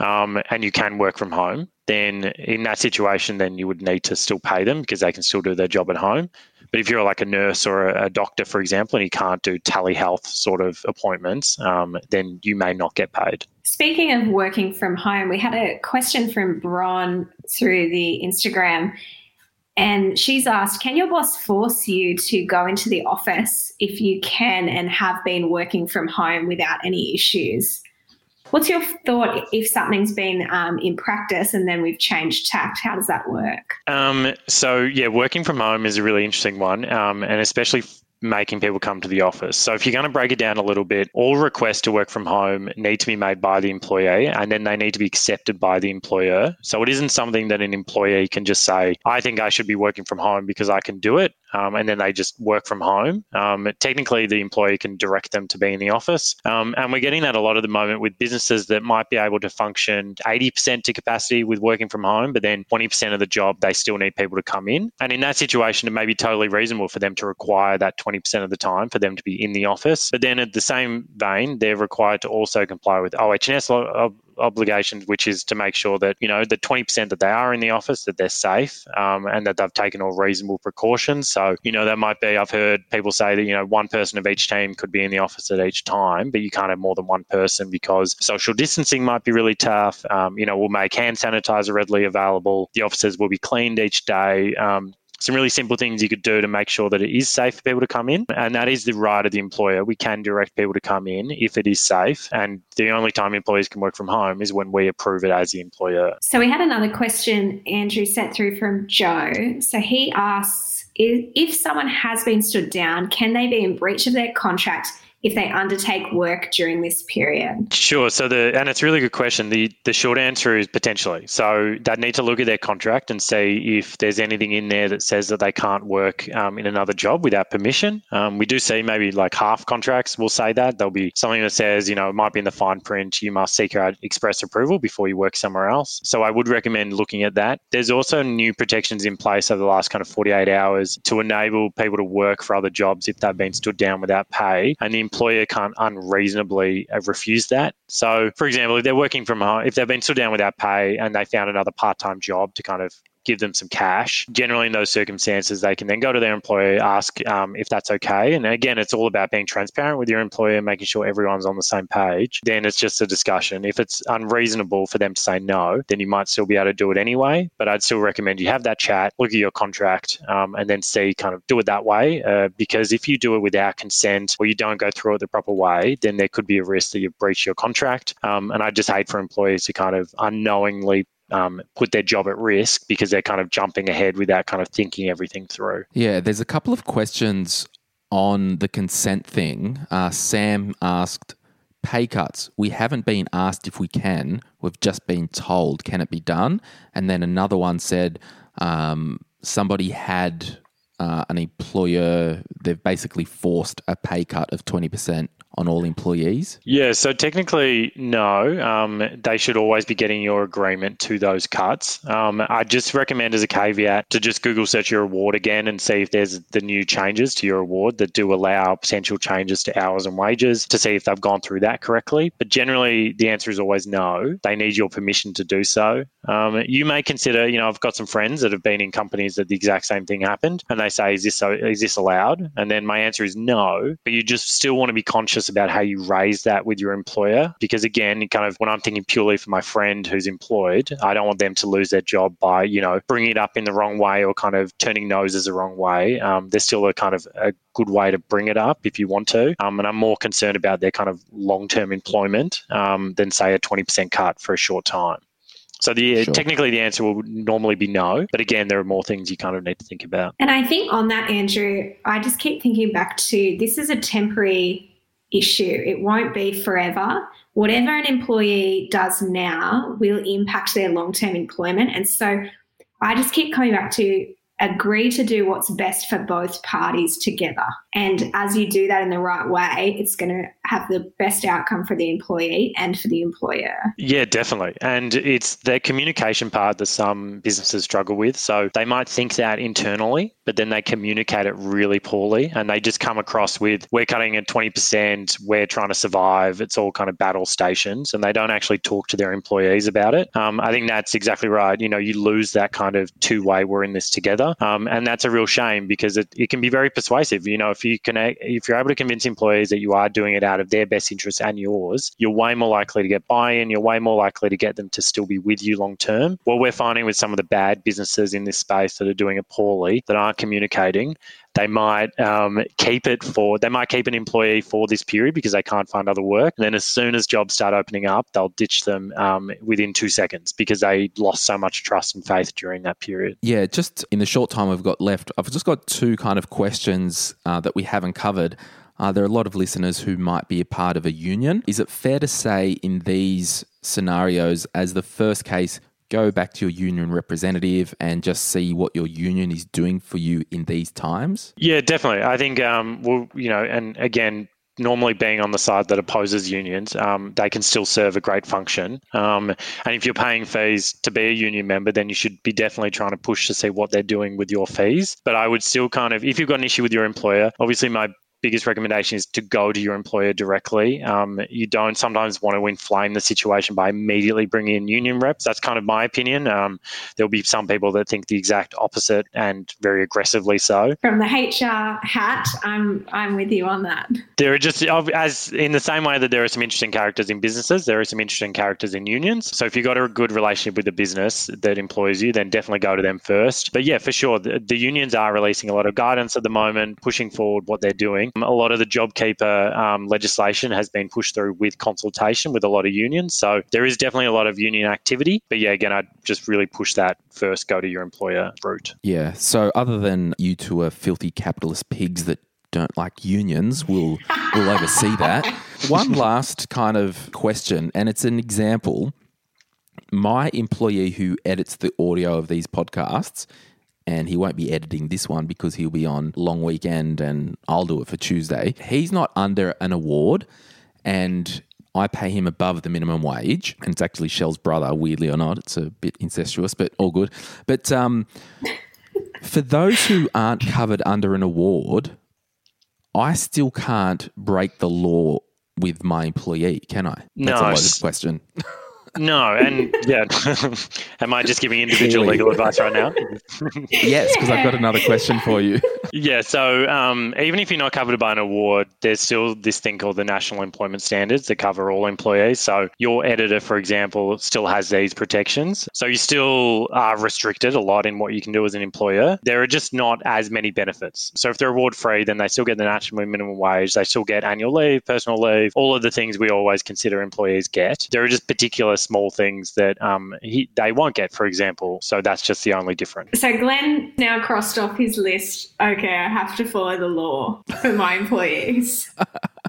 um, and you can work from home, then in that situation, then you would need to still pay them because they can still do their job at home. But if you're like a nurse or a, doctor, for example, and you can't do telehealth sort of appointments, um, then you may not get paid.
Speaking of working from home, we had a question from Bron through the Instagram. And she's asked, can your boss force you to go into the office if you can and have been working from home without any issues? What's your thought if something's been um, in practice and then we've changed tact? How does that work?
Um, so, yeah, working from home is a really interesting one. Um, and especially making people come to the office. So if you're going to break it down a little bit, all requests to work from home need to be made by the employee and then they need to be accepted by the employer. So it isn't something that an employee can just say, I think I should be working from home because I can do it. Um, and then they just work from home. Um, technically, the employee can direct them to be in the office. Um, and we're getting that a lot at the moment with businesses that might be able to function 80% to capacity with working from home, but then 20% of the job, they still need people to come in. And in that situation, it may be totally reasonable for them to require that 20% of the time for them to be in the office. But then at the same vein, they're required to also comply with OHS obligations, which is to make sure that you know the 20% that they are in the office that they're safe um, and that they've taken all reasonable precautions. So you know that might be. I've heard people say that you know one person of each team could be in the office at each time, but you can't have more than one person because social distancing might be really tough. Um, you know, we'll make hand sanitizer readily available. The offices will be cleaned each day. Um, some really simple things you could do to make sure that it is safe for people to come in. And that is the right of the employer. We can direct people to come in if it is safe. And the only time employees can work from home is when we approve it as the employer.
So we had another question Andrew sent through from Joe. So he asks if someone has been stood down, can they be in breach of their contract if they undertake work during this period?
Sure. So the and it's a really good question. The the short answer is potentially. So they need to look at their contract and see if there's anything in there that says that they can't work um, in another job without permission. Um, we do see maybe like half contracts will say that there'll be something that says you know it might be in the fine print you must seek out express approval before you work somewhere else. So I would recommend looking at that. There's also new protections in place over the last kind of 48 hours to enable people to work for other jobs if they've been stood down without pay, and the employer can't unreasonably uh, refuse that. So, for example, if they're working from home, if they've been stood down without pay and they found another part time job to kind of give them some cash. Generally, in those circumstances, they can then go to their employer, ask um, if that's okay. And again, it's all about being transparent with your employer, making sure everyone's on the same page. Then it's just a discussion. If it's unreasonable for them to say no, then you might still be able to do it anyway. But I'd still recommend you have that chat, look at your contract, um, and then see kind of do it that way. Uh, because if you do it without consent or you don't go through it the proper way, then there could be a risk that you breach your contract. Um, and I just hate for employers to kind of unknowingly um, put their job at risk because they're kind of jumping ahead without kind of thinking everything through.
Yeah, there's a couple of questions on the consent thing. Uh, Sam asked, pay cuts. We haven't been asked if we can. We've just been told, can it be done? And then another one said, um, somebody had uh, an employer, they've basically forced a pay cut of 20% on all employees?
Yeah, so technically, no. Um, they should always be getting your agreement to those cuts. Um, I just recommend as a caveat to just Google search your award again and see if there's the new changes to your award that do allow potential changes to hours and wages to see if they've gone through that correctly. But generally, the answer is always no. They need your permission to do so. Um, you may consider, you know, I've got some friends that have been in companies that the exact same thing happened, and they say, "Is this is this allowed?" And then my answer is no. But you just still want to be conscious about how you raise that with your employer, because again, kind of when I'm thinking purely for my friend who's employed, I don't want them to lose their job by, you know, bringing it up in the wrong way or kind of turning noses the wrong way. Um, there's still a kind of a good way to bring it up if you want to, um, and I'm more concerned about their kind of long-term employment um, than say a 20% cut for a short time. So the sure. technically the answer will normally be no, but again, there are more things you kind of need to think about.
And I think on that, Andrew, I just keep thinking back to this is a temporary issue. It won't be forever. Whatever an employee does now will impact their long term employment. And so I just keep coming back to agree to do what's best for both parties together. And as you do that in the right way, it's going to have the best outcome for the employee and for the employer.
Yeah, definitely. And it's the communication part that some businesses struggle with. So they might think that internally, but then they communicate it really poorly and they just come across with, we're cutting at 20%, we're trying to survive. It's all kind of battle stations and they don't actually talk to their employees about it. Um, I think that's exactly right. You know, you lose that kind of two way, we're in this together. Um, and that's a real shame because it, it can be very persuasive. You know, if you can, if you're able to convince employees that you are doing it out of their best interest and yours, you're way more likely to get buy-in. You're way more likely to get them to still be with you long term. What we're finding with some of the bad businesses in this space that are doing it poorly, that aren't communicating, they might um, keep it for they might keep an employee for this period because they can't find other work. And then as soon as jobs start opening up, they'll ditch them um, within two seconds because they lost so much trust and faith during that period.
Yeah, just in the short time we've got left, I've just got two kind of questions uh, that we haven't covered. Uh, there are a lot of listeners who might be a part of a union. Is it fair to say in these scenarios, as the first case, go back to your union representative and just see what your union is doing for you in these times?
Yeah, definitely. I think, um, well, you know, and again, normally being on the side that opposes unions, um, they can still serve a great function. Um, and if you're paying fees to be a union member, then you should be definitely trying to push to see what they're doing with your fees. But I would still kind of, if you've got an issue with your employer, obviously my biggest recommendation is to go to your employer directly. Um, you don't sometimes want to inflame the situation by immediately bringing in union reps. That's kind of my opinion. Um, there'll be some people that think the exact opposite and very aggressively so.
From the HR hat, I'm I'm with you on that.
There are just as in the same way that there are some interesting characters in businesses, there are some interesting characters in unions. So if you've got a good relationship with the business that employs you, then definitely go to them first. But yeah, for sure, the, the unions are releasing a lot of guidance at the moment, pushing forward what they're doing. A lot of the JobKeeper um, legislation has been pushed through with consultation with a lot of unions. So there is definitely a lot of union activity. But yeah, again, I'd just really push that first go to your employer route.
Yeah. So other than you two are filthy capitalist pigs that don't like unions will will oversee that. One last kind of question, and it's an example. My employee who edits the audio of these podcasts and he won't be editing this one because he'll be on long weekend and I'll do it for Tuesday. He's not under an award and I pay him above the minimum wage. And it's actually Shell's brother, weirdly or not. It's a bit incestuous, but all good. But um, for those who aren't covered under an award, I still can't break the law with my employee, can I? That's
no,
a loaded question.
No, and yeah, am I just giving individual legal advice right now?
yes, because I've got another question for you.
yeah, so um, even if you're not covered by an award, there's still this thing called the National Employment Standards that cover all employees. So your editor, for example, still has these protections. So you still are restricted a lot in what you can do as an employer. There are just not as many benefits. So if they're award free, then they still get the national minimum wage. They still get annual leave, personal leave, all of the things we always consider employees get. There are just particular small things that um, he, they won't get, for example. So that's just the only difference.
So Glen now crossed off his list. Okay, I have to follow the law for my employees.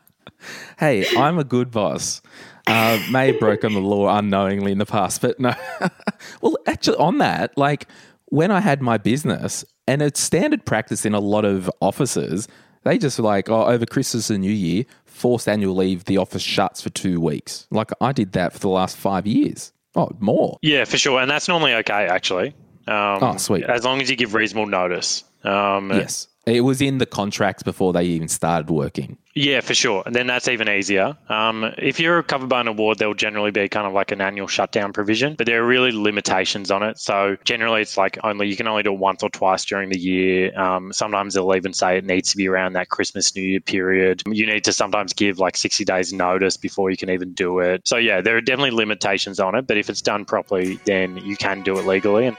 hey, I'm a good boss. Uh, may have broken the law unknowingly in the past, but no. well, actually, on that, like when I had my business, and it's standard practice in a lot of offices, they just like, oh, over Christmas and New Year, forced annual leave, the office shuts for two weeks. Like I did that for the last five years. Oh, more.
Yeah, for sure. And that's normally okay, actually. Um,
oh, sweet.
As long as you give reasonable notice. Um,
yes. It was in the contracts before they even started working.
Yeah, for sure. And then that's even easier. Um, if you're covered by an award, there'll generally be kind of like an annual shutdown provision, but there are really limitations on it. So generally, it's like only you can only do it once or twice during the year. Um, sometimes they'll even say it needs to be around that Christmas New Year period. You need to sometimes give like 60 days notice before you can even do it. So yeah, there are definitely limitations on it, but if it's done properly, then you can do it legally. And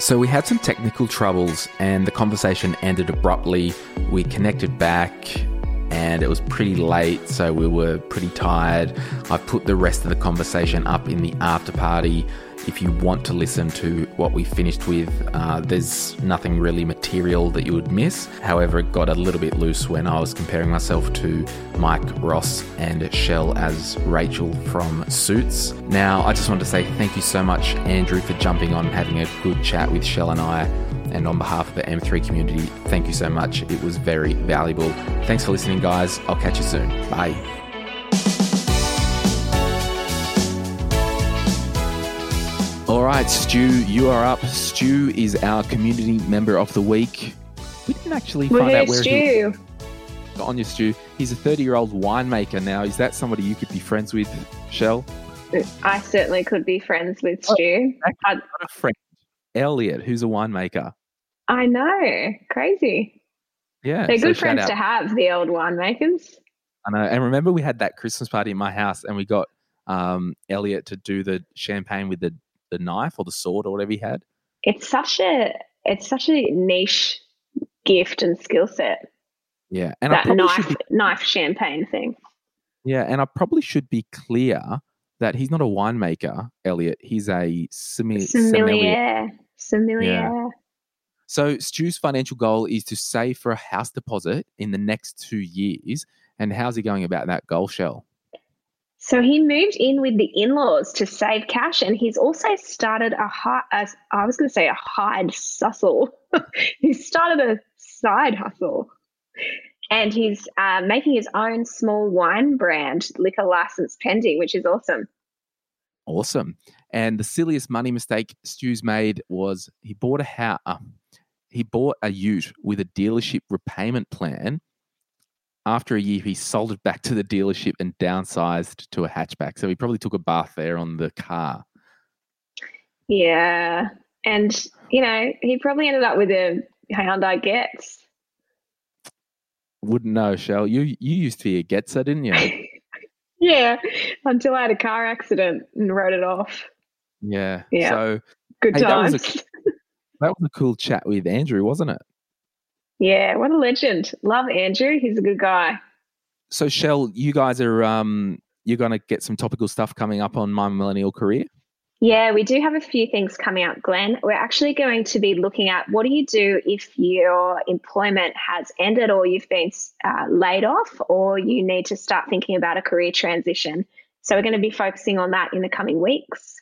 so we had some technical troubles and the conversation ended abruptly. We connected back and it was pretty late, so we were pretty tired. I put the rest of the conversation up in the after party. If you want to listen to what we finished with, uh, there's nothing really material that you would miss. However, it got a little bit loose when I was comparing myself to Mike Ross and Shell as Rachel from Suits. Now, I just want to say thank you so much, Andrew, for jumping on and having a good chat with Shell and I. And on behalf of the M3 community, thank you so much. It was very valuable. Thanks for listening, guys. I'll catch you soon. Bye. All right, Stu, you are up. Stu is our community member of the week. We didn't actually find
Woohoo,
out where
Stu.
he on your Stu. He's a 30 year old winemaker now. Is that somebody you could be friends with, Shell?
I certainly could be friends with Stu.
I've got a friend, Elliot, who's a winemaker.
I know. Crazy.
Yeah,
They're
so
good friends
out.
to have, the old winemakers.
I know. And remember, we had that Christmas party in my house, and we got um, Elliot to do the champagne with the, the knife or the sword or whatever he had.
It's such a it's such a niche
gift and skill set.
Yeah, and I
that knife
be,
knife champagne thing.
yeah, and I probably should be clear that he's not a winemaker, Elliot. He's a sommelier.
Sommelier. Sommelier.
Yeah. So Stu's financial goal is to save for a house deposit in the next two years. And how's he going about that goal, Shell?
So he moved in with the in-laws to save cash, and he's also started a a, I was going to say a hide sussle. he started a side hustle, and he's uh, making his own small wine brand, liquor license pending, which is awesome.
Awesome. And the silliest money mistake Stu's made was he bought a house. he bought a Ute with a dealership repayment plan. After a year, he sold it back to the dealership and downsized to a hatchback. So he probably took a bath there on the car.
Yeah, and you know he probably ended up with a Hyundai Getz.
Wouldn't know, Shell. You you used to be a Getzer, didn't you?
Yeah, until I had a car accident and wrote it off.
Yeah.
Yeah.
So
Good
hey, that was
times.
a that was a cool chat with Andrew, wasn't it?
Yeah, what a legend. Love Andrew. He's a good guy.
So Shell, you guys are um you're gonna get some topical stuff coming up on my millennial career.
Yeah, we do have a few things coming up, Glen. We're actually going to be looking at what do you do if your employment has ended or you've been uh, laid off or you need to start thinking about a career transition. So we're going to be focusing on that in the coming weeks.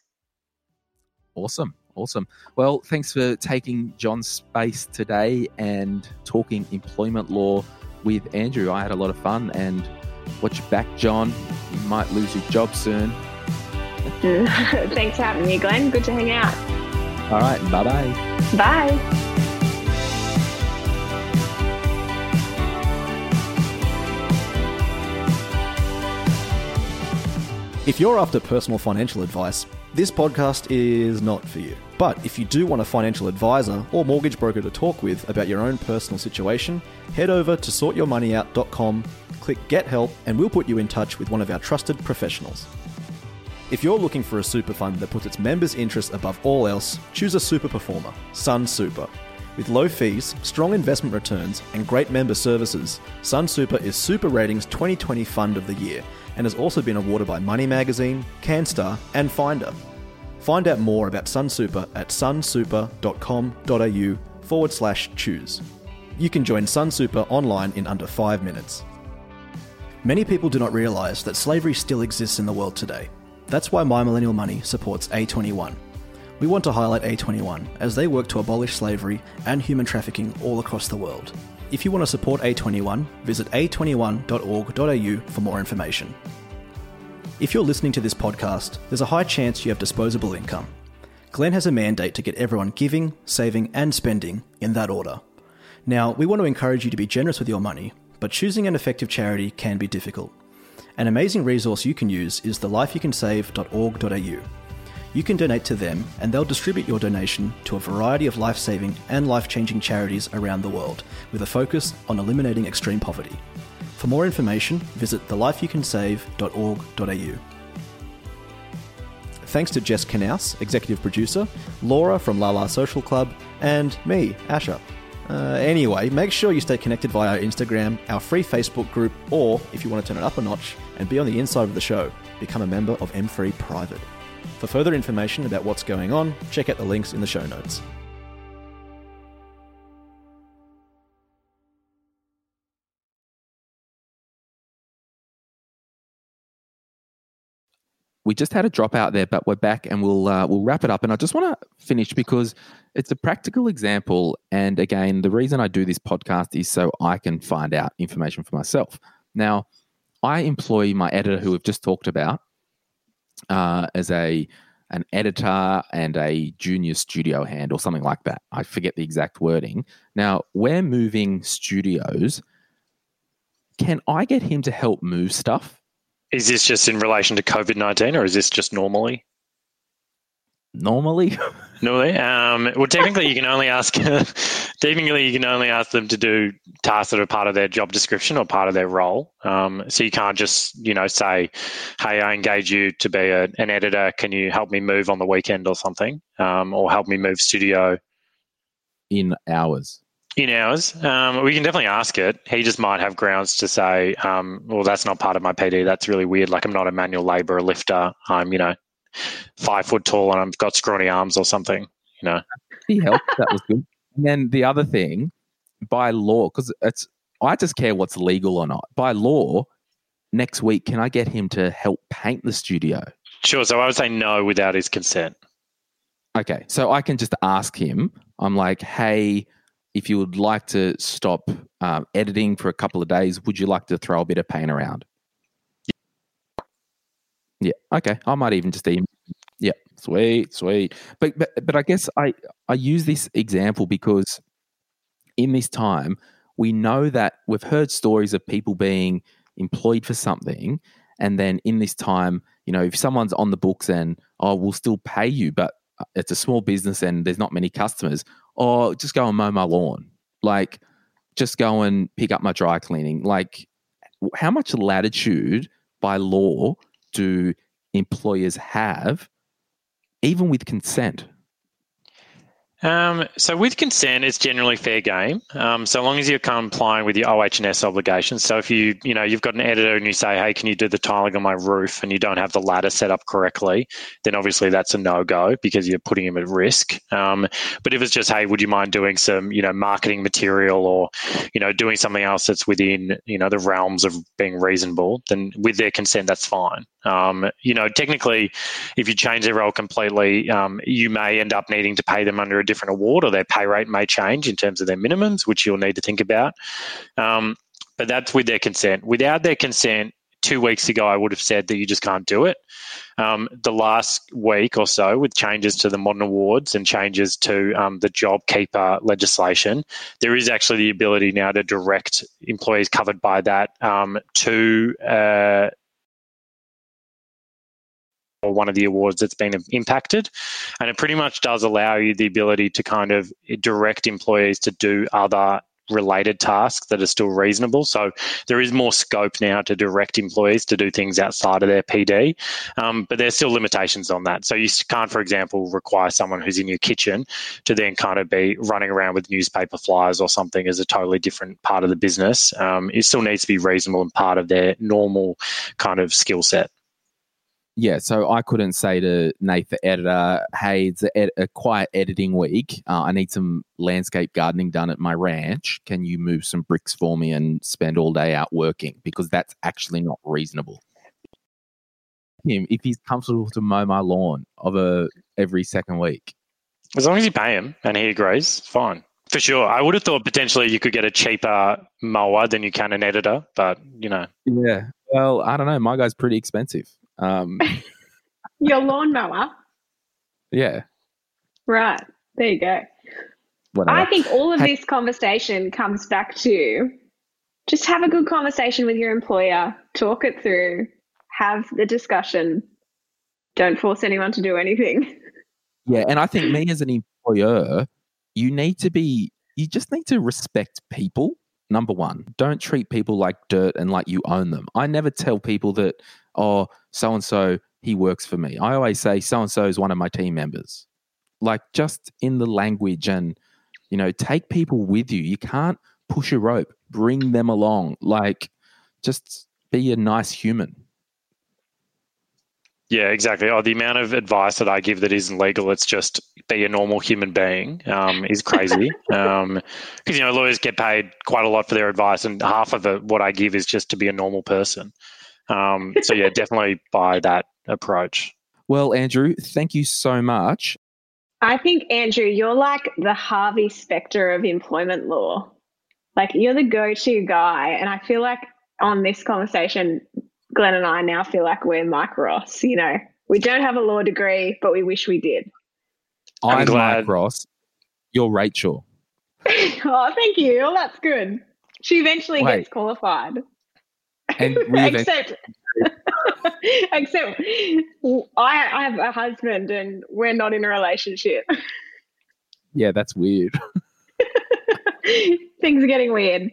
Awesome. Awesome. Well, thanks for taking John's space today and talking employment law with Andrew. I had a lot of fun and watch your back, John. You might lose your job soon.
Thanks for having me, Glen. Good to hang out.
All right. Bye bye.
Bye.
If you're after personal financial advice, this podcast is not for you. But if you do want a financial advisor or mortgage broker to talk with about your own personal situation, head over to sortyourmoneyout.com, click Get Help, and we'll put you in touch with one of our trusted professionals. If you're looking for a super fund that puts its members' interests above all else, choose a super performer, Sun Super. With low fees, strong investment returns, and great member services, Sun Super is Super Ratings 2020 Fund of the Year and has also been awarded by Money Magazine, CanStar, and Finder. Find out more about Sun Super at sunsuper.com.au forward slash choose. You can join Sun Super online in under five minutes. Many people do not realise that slavery still exists in the world today. That's why My Millennial Money supports A21. We want to highlight A21 as they work to abolish slavery and human trafficking all across the world. If you want to support A21, visit a21.org.au for more information. If you're listening to this podcast, there's a high chance you have disposable income. Glen has a mandate to get everyone giving, saving, and spending in that order. Now, we want to encourage you to be generous with your money, but choosing an effective charity can be difficult. An amazing resource you can use is the lifeyoucansave.org.au. You can donate to them, and they'll distribute your donation to a variety of life saving and life changing charities around the world, with a focus on eliminating extreme poverty. For more information, visit thelifeyoucansave.org.au. Thanks to Jess Knaus, executive producer, Laura from La La Social Club, and me, Asher. Uh, anyway, make sure you stay connected via our Instagram, our free Facebook group, or if you want to turn it up a notch and be on the inside of the show, become a member of M3 Private. For further information about what's going on, check out the links in the show notes.
we just had a drop out there, but we're back and we'll uh, we'll wrap it up. And I just want to finish because it's a practical example. And again, the reason I do this podcast is so I can find out information for myself. Now, I employ my editor, who we've just talked about, uh, as a an editor and a junior studio hand or something like that. I forget the exact wording. Now, we're moving studios. Can I get him to help move stuff?
Is this just in relation to COVID nineteen, or is this just normally?
Normally,
normally. Um, well, technically, you can only ask. technically, you can only ask them to do tasks that are part of their job description or part of their role. Um, so you can't just, you know, say, "Hey, I engage you to be a, an editor. Can you help me move on the weekend or something, um, or help me move studio?"
In hours.
in ours. Um, we can definitely ask it. He just might have grounds to say, um, well, that's not part of my PD. That's really weird. Like I'm not a manual labourer lifter. I'm, you know, five foot tall and I've got scrawny arms or something, you know.
He helped. That was good. And then the other thing, by law, because it's, I just care what's legal or not. By law, next week, can I get him to help paint the studio?
Sure. So I would say no without his consent.
Okay. So I can just ask him, I'm like, hey, if you would like to stop um, editing for a couple of days, would you like to throw a bit of paint around? Yeah. Okay. I might even just email. Yeah. Sweet. Sweet. But, but but I guess I I use this example because in this time we know that we've heard stories of people being employed for something, and then in this time, you know, if someone's on the books and oh, we'll still pay you, but uh, it's a small business and there's not many customers, or just go and mow my lawn. Like, just go and pick up my dry cleaning. Like, how much latitude by law do employers have, even with consent?
Um, so with consent, it's generally fair game. Um, so long as you're complying with your OH&S obligations. So if you, you know, you've got an editor and you say, hey, can you do the tiling on my roof and you don't have the ladder set up correctly, then obviously that's a no-go because you're putting him at risk. Um, but if it's just, hey, would you mind doing some, you know, marketing material or, you know, doing something else that's within, you know, the realms of being reasonable, then with their consent, that's fine. Um, you know, technically, if you change their role completely, um, you may end up needing to pay them under a different award, or their pay rate may change in terms of their minimums, which you'll need to think about. Um, but that's with their consent. Without their consent, two weeks ago, I would have said that you just can't do it. Um, the last week or so, with changes to the modern awards and changes to um, the JobKeeper legislation, there is actually the ability now to direct employees covered by that um, to uh, or one of the awards that's been impacted. And it pretty much does allow you the ability to kind of direct employees to do other related tasks that are still reasonable. So there is more scope now to direct employees to do things outside of their PD, um, but there's still limitations on that. So you can't, for example, require someone who's in your kitchen to then kind of be running around with newspaper flyers or something as a totally different part of the business. Um, it still needs to be reasonable and part of their normal kind of skill set
yeah, so I couldn't say to Nate, the editor, hey, it's a, ed- a quiet editing week. Uh, I need some landscape gardening done at my ranch. Can you move some bricks for me and spend all day out working? Because that's actually not reasonable. Him, if he's comfortable to mow my lawn of a every second week.
As long as you pay him and he agrees, fine. For sure. I would have thought potentially you could get a cheaper mower than you can an editor, but you know.
Yeah. Well, I don't know. My guy's pretty expensive. Um,
Your lawnmower.
Yeah.
Right. There you go. Whatever. I think all of this conversation comes back to just have a good conversation with your employer, talk it through, have the discussion. Don't force anyone to do anything.
Yeah, and I think me as an employer, you need to be you just need to respect people. Number one, don't treat people like dirt and like you own them. I never tell people that oh, so and so, he works for me. I always say so and so is one of my team members. Like just in the language and, you know, take people with you. You can't push a rope, bring them along. Like just be a nice human.
Yeah, exactly. Oh, the amount of advice that I give that isn't legal, it's just be a normal human being, um, is crazy. Because, um, you know, lawyers get paid quite a lot for their advice, and half of it, what I give is just to be a normal person. Um, so yeah, definitely buy that approach.
Well, Andrew, thank you so much.
I think Andrew, you're like the Harvey Specter of employment law. Like you're the go-to guy, and I feel like on this conversation, Glen and I now feel like we're Mike Ross. You know, we don't have a law degree, but we wish we did.
I'm, I'm Mike Ross. You're Rachel.
oh, thank you. Well, that's good. She eventually Wait. gets qualified.
And
except, except I, I have a husband and we're not in a relationship.
Yeah, that's weird.
Things are getting weird.